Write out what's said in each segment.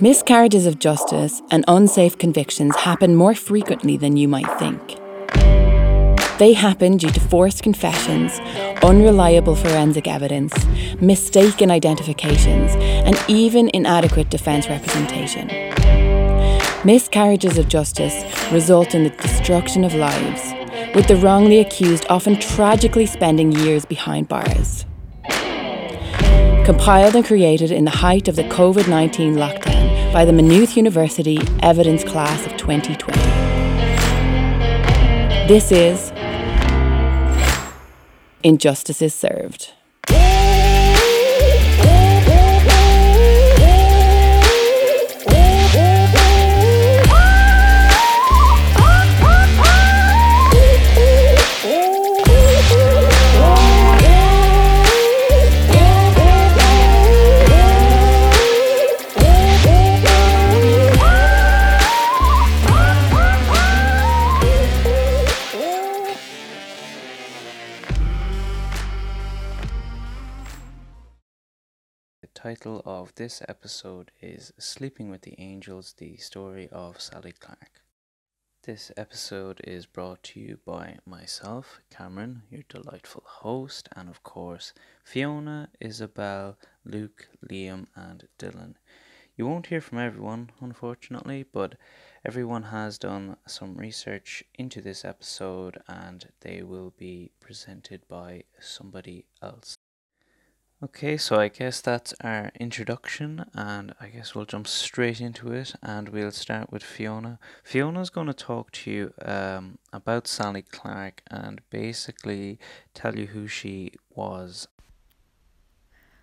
Miscarriages of justice and unsafe convictions happen more frequently than you might think. They happen due to forced confessions, unreliable forensic evidence, mistaken identifications, and even inadequate defence representation. Miscarriages of justice result in the destruction of lives, with the wrongly accused often tragically spending years behind bars. Compiled and created in the height of the COVID 19 lockdown by the Maynooth University Evidence Class of 2020. This is Injustices Served. This episode is Sleeping with the Angels The Story of Sally Clark. This episode is brought to you by myself, Cameron, your delightful host, and of course, Fiona, Isabel, Luke, Liam, and Dylan. You won't hear from everyone, unfortunately, but everyone has done some research into this episode and they will be presented by somebody else. Okay, so I guess that's our introduction, and I guess we'll jump straight into it, and we'll start with Fiona. Fiona's going to talk to you um, about Sally Clark and basically tell you who she was.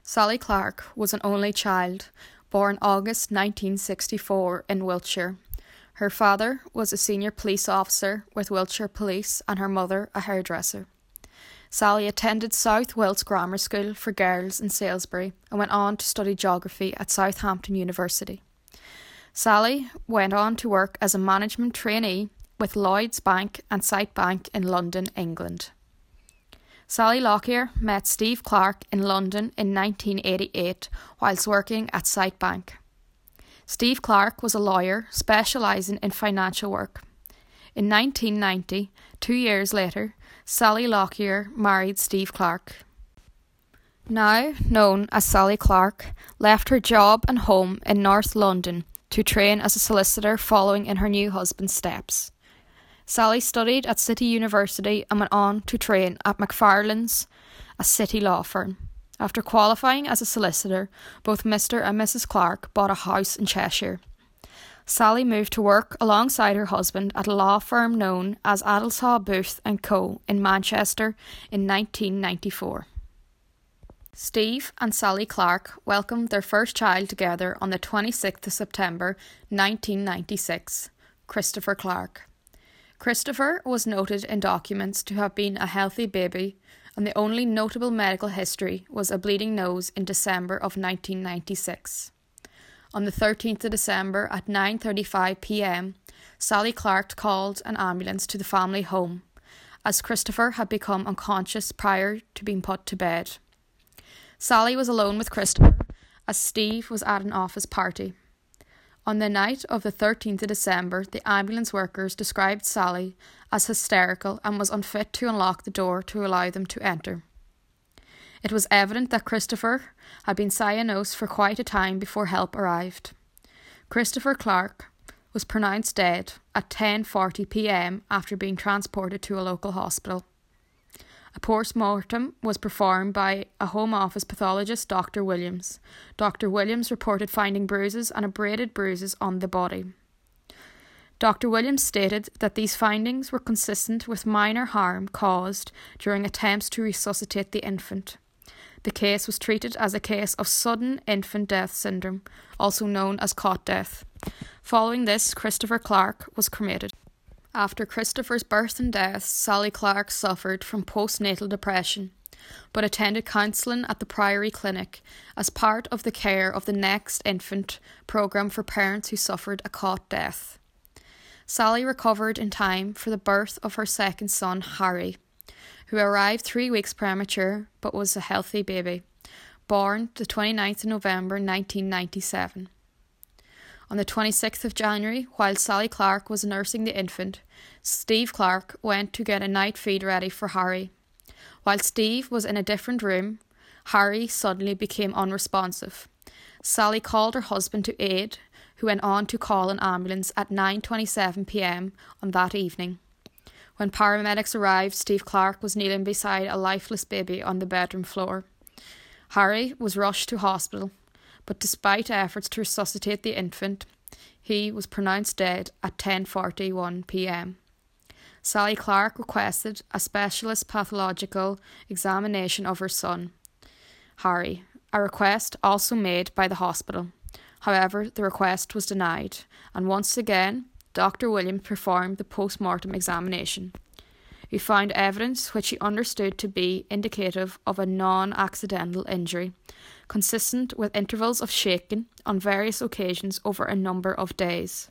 Sally Clark was an only child, born August 1964 in Wiltshire. Her father was a senior police officer with Wiltshire Police, and her mother a hairdresser. Sally attended South Wilts Grammar School for Girls in Salisbury and went on to study geography at Southampton University. Sally went on to work as a management trainee with Lloyds Bank and Citibank in London, England. Sally Lockyer met Steve Clark in London in 1988 whilst working at Citibank. Steve Clark was a lawyer specialising in financial work. In 1990, two years later, Sally Lockyer married Steve Clark. Now known as Sally Clark, left her job and home in North London to train as a solicitor following in her new husband's steps. Sally studied at City University and went on to train at Macfarlane's, a city law firm. After qualifying as a solicitor, both Mr. and Mrs. Clark bought a house in Cheshire. Sally moved to work alongside her husband at a law firm known as Addleshaw Booth and Co. in Manchester in 1994. Steve and Sally Clark welcomed their first child together on the 26th of September 1996, Christopher Clark. Christopher was noted in documents to have been a healthy baby, and the only notable medical history was a bleeding nose in December of 1996. On the 13th of December at 9:35 p.m., Sally Clark called an ambulance to the family home, as Christopher had become unconscious prior to being put to bed. Sally was alone with Christopher, as Steve was at an office party. On the night of the 13th of December, the ambulance workers described Sally as hysterical and was unfit to unlock the door to allow them to enter. It was evident that Christopher had been cyanosed for quite a time before help arrived. Christopher Clark was pronounced dead at 10:40 p.m. after being transported to a local hospital. A post-mortem was performed by a Home Office pathologist, Dr. Williams. Dr. Williams reported finding bruises and abraded bruises on the body. Dr. Williams stated that these findings were consistent with minor harm caused during attempts to resuscitate the infant. The case was treated as a case of sudden infant death syndrome, also known as cot death. Following this, Christopher Clark was cremated. After Christopher's birth and death, Sally Clark suffered from postnatal depression, but attended counselling at the Priory Clinic as part of the care of the Next Infant programme for parents who suffered a cot death. Sally recovered in time for the birth of her second son, Harry, who arrived three weeks premature but was a healthy baby, born the 29th of November 1997. On the 26th of January, while Sally Clark was nursing the infant, Steve Clark went to get a night feed ready for Harry. While Steve was in a different room, Harry suddenly became unresponsive. Sally called her husband to aid, who went on to call an ambulance at 9:27 p.m. on that evening. When paramedics arrived, Steve Clark was kneeling beside a lifeless baby on the bedroom floor. Harry was rushed to hospital, but despite efforts to resuscitate the infant, he was pronounced dead at 10:41 p.m. Sally Clark requested a specialist pathological examination of her son, Harry, a request also made by the hospital. However, the request was denied, and once again, Dr. Williams performed the post mortem examination. He found evidence which he understood to be indicative of a non accidental injury, consistent with intervals of shaking on various occasions over a number of days.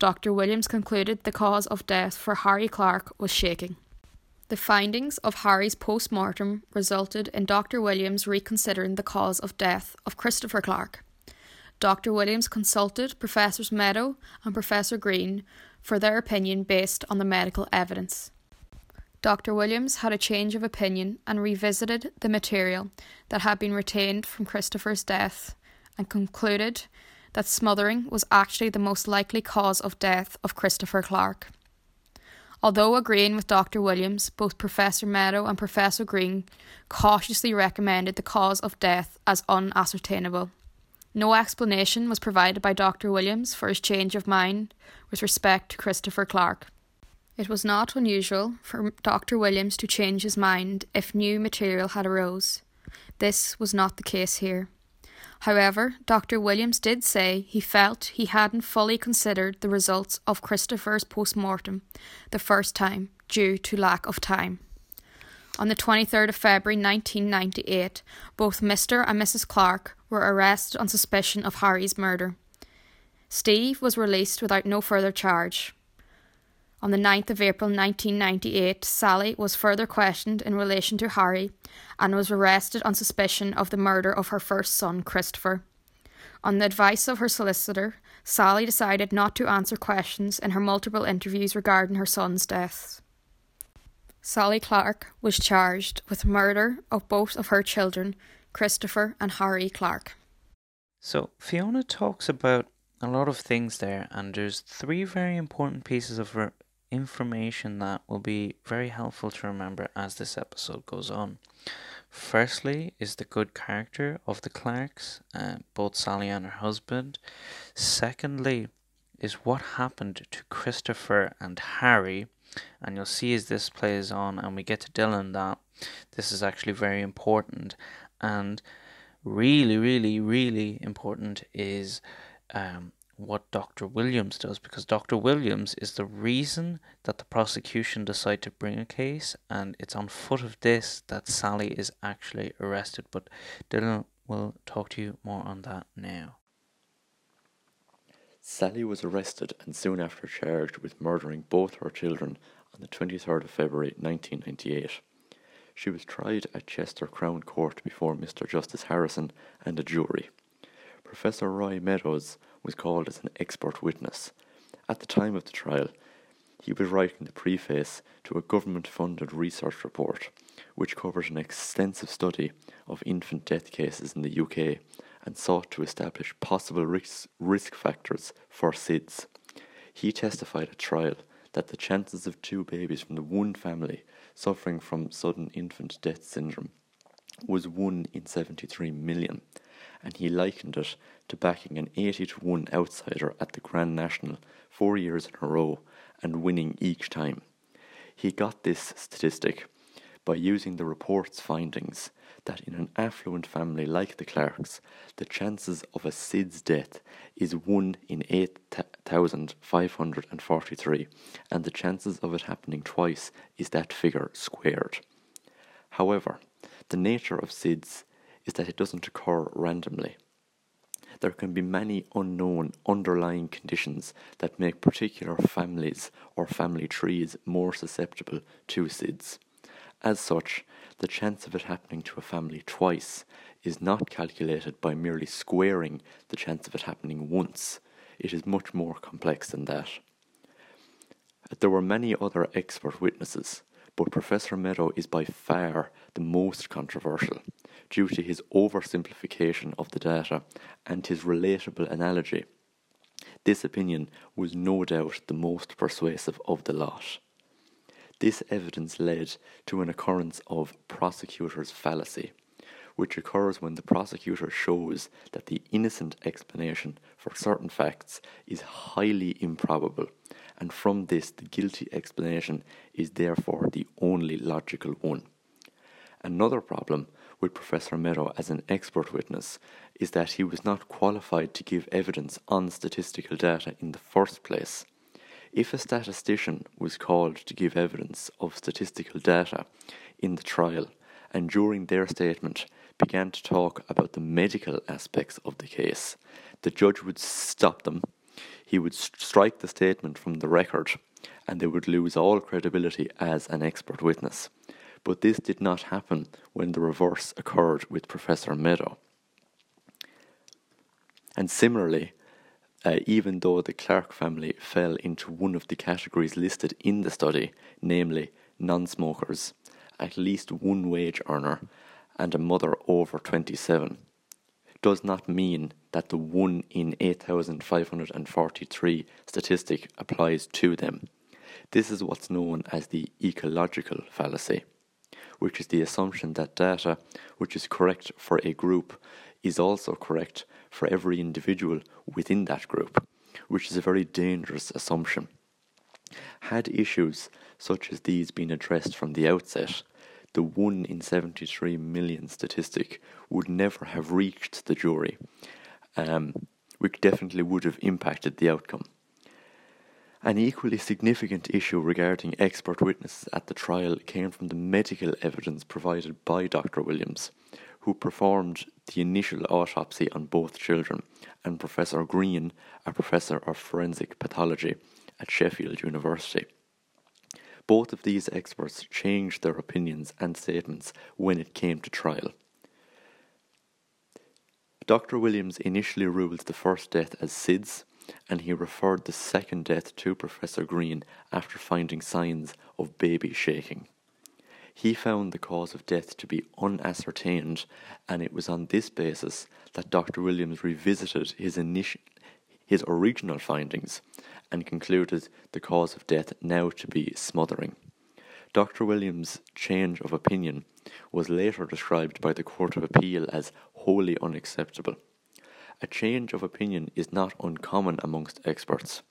Dr. Williams concluded the cause of death for Harry Clark was shaking. The findings of Harry's post mortem resulted in Dr. Williams reconsidering the cause of death of Christopher Clark. Dr. Williams consulted Professors Meadow and Professor Green for their opinion based on the medical evidence. Dr. Williams had a change of opinion and revisited the material that had been retained from Christopher's death and concluded that smothering was actually the most likely cause of death of Christopher Clark. Although agreeing with Dr. Williams, both Professor Meadow and Professor Green cautiously recommended the cause of death as unascertainable. No explanation was provided by Dr. Williams for his change of mind with respect to Christopher Clark. It was not unusual for Dr. Williams to change his mind if new material had arose. This was not the case here. However, Dr. Williams did say he felt he hadn't fully considered the results of Christopher's post mortem the first time due to lack of time. On the 23rd of February 1998, both Mr. and Mrs. Clark were arrested on suspicion of Harry's murder. Steve was released without no further charge. On the 9th of April 1998, Sally was further questioned in relation to Harry and was arrested on suspicion of the murder of her first son, Christopher. On the advice of her solicitor, Sally decided not to answer questions in her multiple interviews regarding her son's deaths. Sally Clark was charged with murder of both of her children, Christopher and Harry Clark. So, Fiona talks about a lot of things there, and there's three very important pieces of information that will be very helpful to remember as this episode goes on. Firstly, is the good character of the Clarks, uh, both Sally and her husband. Secondly, is what happened to Christopher and Harry. And you'll see as this plays on and we get to Dylan that this is actually very important. And really, really, really important is um, what Dr. Williams does because Dr. Williams is the reason that the prosecution decide to bring a case and it's on foot of this that Sally is actually arrested but Dylan will talk to you more on that now. Sally was arrested and soon after charged with murdering both her children on the 23rd of February 1998. She was tried at Chester Crown Court before Mr. Justice Harrison and a jury. Professor Roy Meadows was called as an expert witness. At the time of the trial, he was writing the preface to a government funded research report which covered an extensive study of infant death cases in the UK and sought to establish possible risk, risk factors for SIDS. He testified at trial that the chances of two babies from the one family suffering from sudden infant death syndrome was 1 in 73 million, and he likened it to backing an 80 to 1 outsider at the Grand National four years in a row and winning each time. He got this statistic by using the report's findings that in an affluent family like the Clarks, the chances of a SIDS death is 1 in 8,543, and the chances of it happening twice is that figure squared. However, the nature of SIDS is that it doesn't occur randomly there can be many unknown underlying conditions that make particular families or family trees more susceptible to SIDS. As such, the chance of it happening to a family twice is not calculated by merely squaring the chance of it happening once. it is much more complex than that. There were many other expert witnesses, but Professor Meadow is by far the most controversial due to his oversimplification of the data and his relatable analogy. This opinion was no doubt the most persuasive of the lot. This evidence led to an occurrence of prosecutor's fallacy, which occurs when the prosecutor shows that the innocent explanation for certain facts is highly improbable, and from this, the guilty explanation is therefore the only logical one. Another problem with Professor Meadow as an expert witness is that he was not qualified to give evidence on statistical data in the first place. If a statistician was called to give evidence of statistical data in the trial, and during their statement began to talk about the medical aspects of the case, the judge would stop them. He would strike the statement from the record, and they would lose all credibility as an expert witness. But this did not happen when the reverse occurred with Professor Meadow. And similarly, uh, even though the Clark family fell into one of the categories listed in the study, namely non smokers, at least one wage earner, and a mother over 27, does not mean that the 1 in 8,543 statistic applies to them. This is what's known as the ecological fallacy, which is the assumption that data which is correct for a group is also correct for every individual within that group, which is a very dangerous assumption. Had issues such as these been addressed from the outset, the 1 in 73 million statistic would never have reached the jury, um, which definitely would have impacted the outcome. An equally significant issue regarding expert witnesses at the trial came from the medical evidence provided by Dr. Williams, who performed the initial autopsy on both children, and Professor Green, a professor of forensic pathology at Sheffield University. Both of these experts changed their opinions and statements when it came to trial. Dr. Williams initially ruled the first death as SIDS, and he referred the second death to Professor Green after finding signs of baby shaking. He found the cause of death to be unascertained, and it was on this basis that Dr. Williams revisited his, initi- his original findings and concluded the cause of death now to be smothering. Dr. Williams' change of opinion was later described by the Court of Appeal as wholly unacceptable. A change of opinion is not uncommon amongst experts,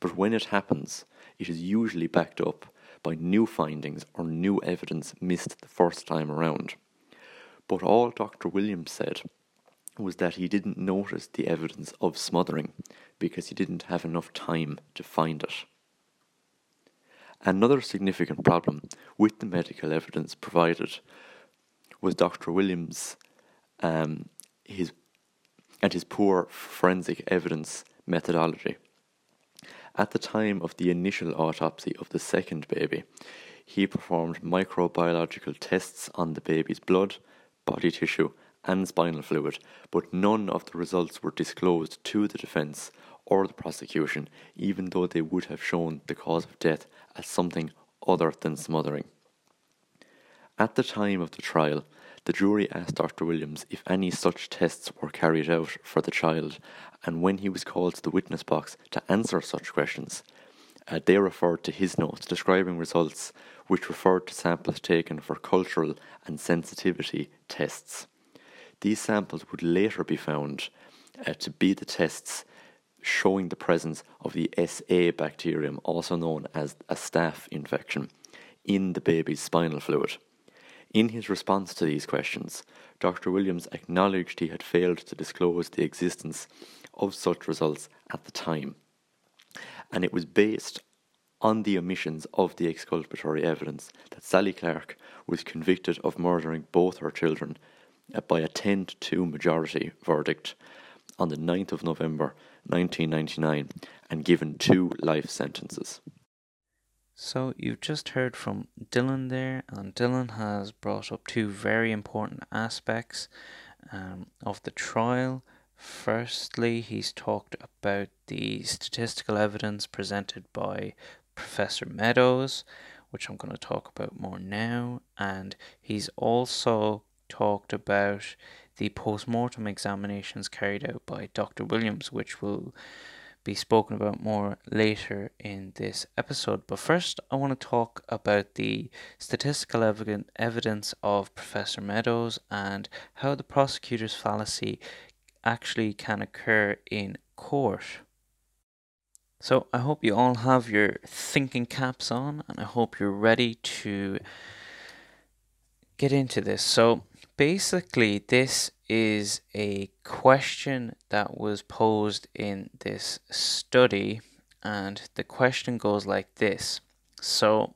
but when it happens, it is usually backed up by new findings or new evidence missed the first time around. But all Dr. Williams said was that he didn't notice the evidence of smothering because he didn't have enough time to find it. Another significant problem with the medical evidence provided was Dr. Williams' um, his and his poor forensic evidence methodology. At the time of the initial autopsy of the second baby, he performed microbiological tests on the baby's blood, body tissue, and spinal fluid, but none of the results were disclosed to the defence or the prosecution, even though they would have shown the cause of death as something other than smothering. At the time of the trial, the jury asked Dr. Williams if any such tests were carried out for the child, and when he was called to the witness box to answer such questions, uh, they referred to his notes describing results which referred to samples taken for cultural and sensitivity tests. These samples would later be found uh, to be the tests showing the presence of the SA bacterium, also known as a staph infection, in the baby's spinal fluid. In his response to these questions, Dr. Williams acknowledged he had failed to disclose the existence of such results at the time, and it was based on the omissions of the exculpatory evidence that Sally Clark was convicted of murdering both her children by a 10 to 2 majority verdict on the 9th of November 1999 and given two life sentences. So you've just heard from Dylan there, and Dylan has brought up two very important aspects um, of the trial. Firstly, he's talked about the statistical evidence presented by Professor Meadows, which I'm going to talk about more now, and he's also talked about the post mortem examinations carried out by Dr. Williams, which will be spoken about more later in this episode. But first, I want to talk about the statistical evidence of Professor Meadows and how the prosecutor's fallacy actually can occur in court. So, I hope you all have your thinking caps on and I hope you're ready to get into this. So, basically, this is a question that was posed in this study, and the question goes like this. So,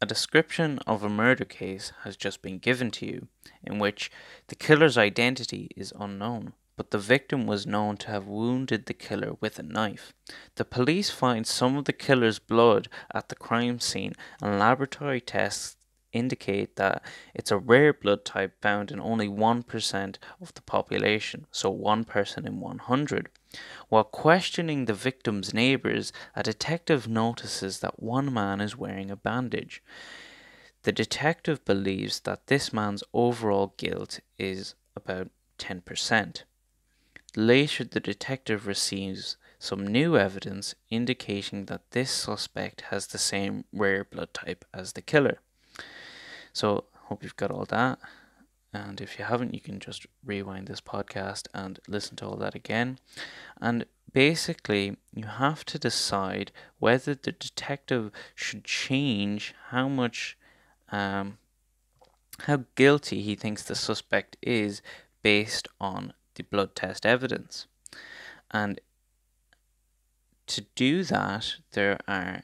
a description of a murder case has just been given to you, in which the killer's identity is unknown, but the victim was known to have wounded the killer with a knife. The police find some of the killer's blood at the crime scene, and laboratory tests indicate that it's a rare blood type found in only 1% of the population, so one person in 100. While questioning the victim's neighbors, a detective notices that one man is wearing a bandage. The detective believes that this man's overall guilt is about 10%. Later, the detective receives some new evidence indicating that this suspect has the same rare blood type as the killer. So, hope you've got all that. And if you haven't, you can just rewind this podcast and listen to all that again. And basically, you have to decide whether the detective should change how much, um, how guilty he thinks the suspect is based on the blood test evidence. And to do that, there are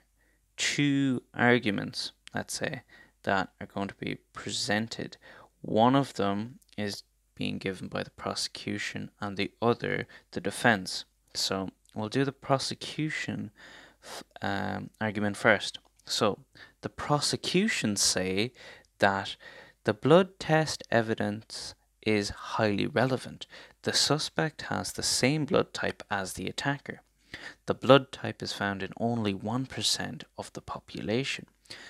two arguments, let's say that are going to be presented. One of them is being given by the prosecution, and the other the defense. So we'll do the prosecution um, argument first. So the prosecution say that the blood test evidence is highly relevant. The suspect has the same blood type as the attacker. The blood type is found in only 1% of the population.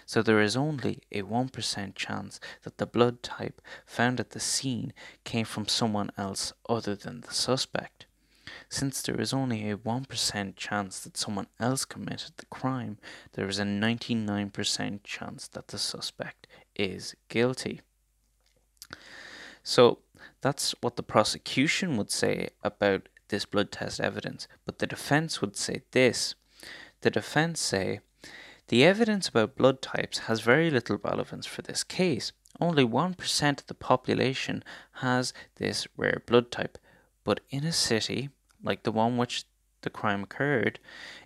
So there is only a 1% chance that the blood type found at the scene came from someone else other than the suspect. Since there is only a 1% chance that someone else committed the crime, there is a 99% chance that the suspect is guilty. So that's what the prosecution would say about this blood test evidence, but the defense would say this. The defense say the evidence about blood types has very little relevance for this case. Only 1% of the population has this rare blood type, but in a city like the one which the crime occurred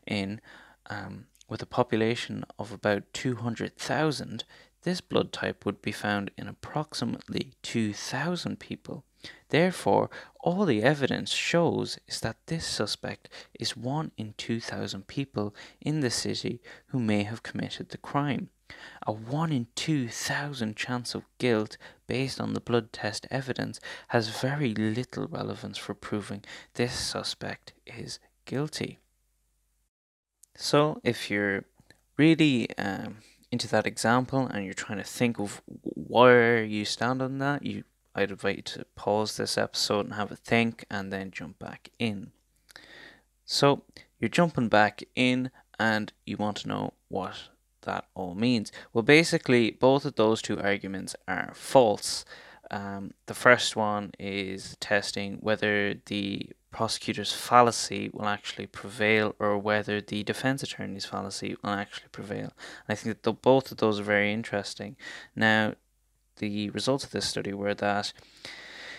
in, um, with a population of about 200,000, this blood type would be found in approximately 2,000 people. Therefore, all the evidence shows is that this suspect is one in 2,000 people in the city who may have committed the crime. A 1 in 2,000 chance of guilt based on the blood test evidence has very little relevance for proving this suspect is guilty. So, if you're really um, into that example and you're trying to think of where you stand on that, you I'd invite you to pause this episode and have a think and then jump back in. So, you're jumping back in and you want to know what that all means. Well, basically, both of those two arguments are false. Um, the first one is testing whether the prosecutor's fallacy will actually prevail or whether the defense attorney's fallacy will actually prevail. And I think that the, both of those are very interesting. Now, the results of this study were that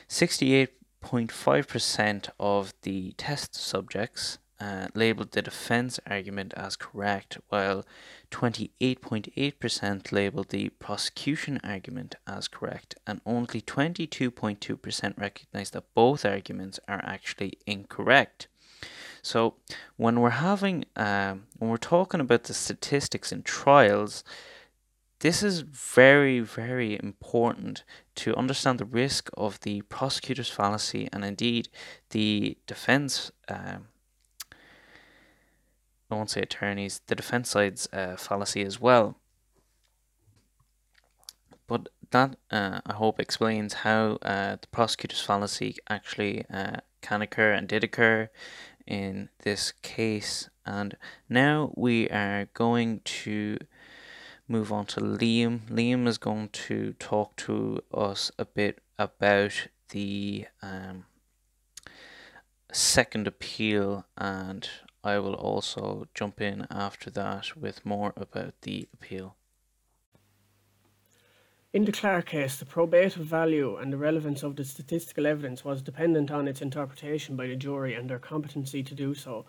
68.5% of the test subjects uh, labeled the defense argument as correct, while 28.8% labeled the prosecution argument as correct, and only 22.2% recognized that both arguments are actually incorrect. So, when we're having, um, when we're talking about the statistics in trials, this is very, very important to understand the risk of the prosecutor's fallacy and indeed the defense. Um, I won't say attorneys, the defense side's uh, fallacy as well. But that, uh, I hope, explains how uh, the prosecutor's fallacy actually uh, can occur and did occur in this case. And now we are going to move on to Liam. Liam is going to talk to us a bit about the um, second appeal, and I will also jump in after that with more about the appeal. In the Clark case, the probative value and the relevance of the statistical evidence was dependent on its interpretation by the jury and their competency to do so.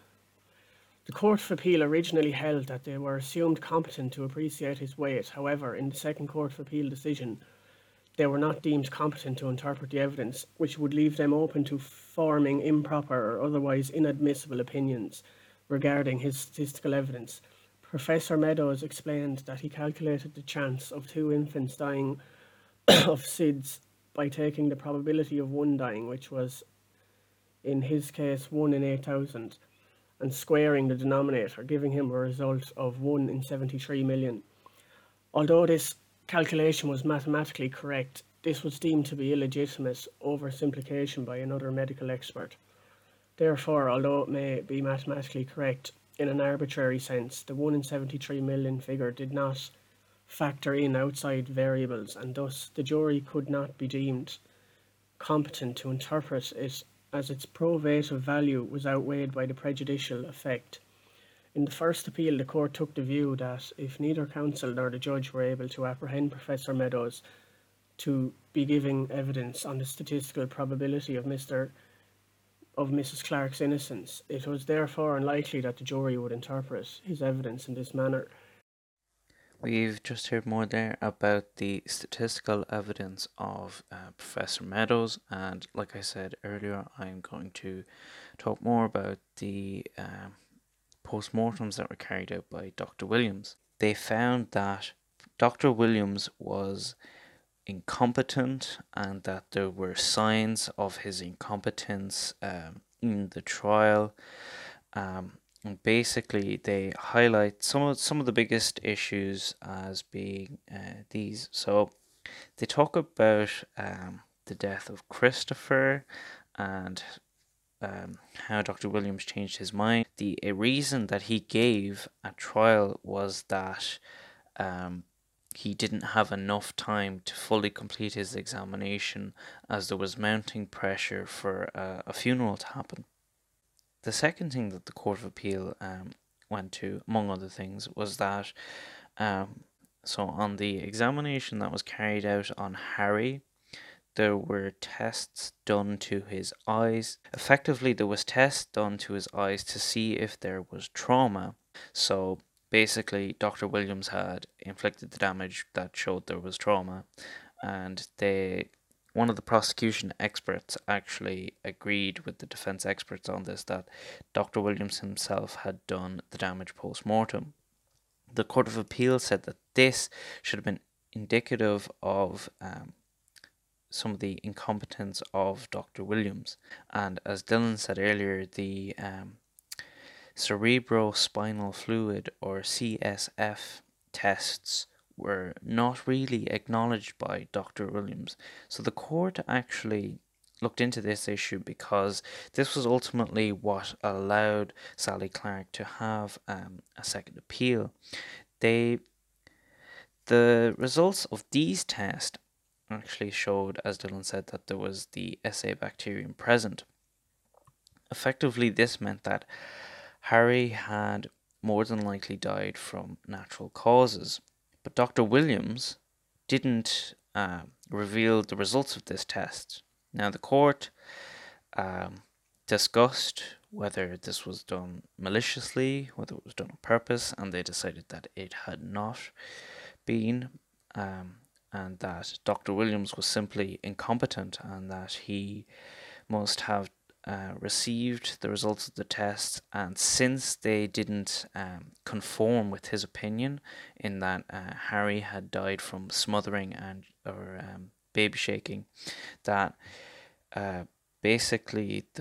The Court of Appeal originally held that they were assumed competent to appreciate his weight. However, in the second Court of Appeal decision, they were not deemed competent to interpret the evidence, which would leave them open to forming improper or otherwise inadmissible opinions regarding his statistical evidence. Professor Meadows explained that he calculated the chance of two infants dying of SIDS by taking the probability of one dying, which was in his case 1 in 8,000 and squaring the denominator, giving him a result of 1 in 73 million. Although this calculation was mathematically correct, this was deemed to be illegitimate oversimplification by another medical expert. Therefore, although it may be mathematically correct in an arbitrary sense, the 1 in 73 million figure did not factor in outside variables, and thus the jury could not be deemed competent to interpret it as its probative value was outweighed by the prejudicial effect. In the first appeal, the court took the view that if neither counsel nor the judge were able to apprehend Professor Meadows to be giving evidence on the statistical probability of Mr. of Mrs. Clark's innocence, it was therefore unlikely that the jury would interpret his evidence in this manner. We've just heard more there about the statistical evidence of uh, Professor Meadows, and like I said earlier, I'm going to talk more about the postmortems that were carried out by Dr. Williams. They found that Dr. Williams was incompetent and that there were signs of his incompetence um, in the trial. Um, basically, they highlight some of some of the biggest issues as being uh, these. So, they talk about um, the death of Christopher and um, how Dr. Williams changed his mind. The reason that he gave at trial was that um, he didn't have enough time to fully complete his examination as there was mounting pressure for uh, a funeral to happen. The second thing that the Court of Appeal um, went to, among other things, was that um, so on the examination that was carried out on Harry, there were tests done to his eyes. Effectively, there was tests done to his eyes to see if there was trauma. So basically, Dr. Williams had inflicted the damage that showed there was trauma, and they one of the prosecution experts actually agreed with the defense experts on this that Dr. Williams himself had done the damage post mortem. The Court of Appeal said that this should have been indicative of um, some of the incompetence of Dr. Williams. And as Dylan said earlier, the um, cerebrospinal fluid or CSF tests were not really acknowledged by Dr. Williams. So the court actually looked into this issue because this was ultimately what allowed Sally Clark to have um, a second appeal. They the results of these tests actually showed, as Dylan said, that there was the SA bacterium present. Effectively, this meant that Harry had more than likely died from natural causes. But Dr. Williams didn't uh, reveal the results of this test. Now, the court um, discussed whether this was done maliciously, whether it was done on purpose, and they decided that it had not been, um, and that Dr. Williams was simply incompetent and that he must have uh, received the results of the test, and since they didn't um, conform with his opinion in that uh, Harry had died from smothering and or um, baby shaking, that uh, basically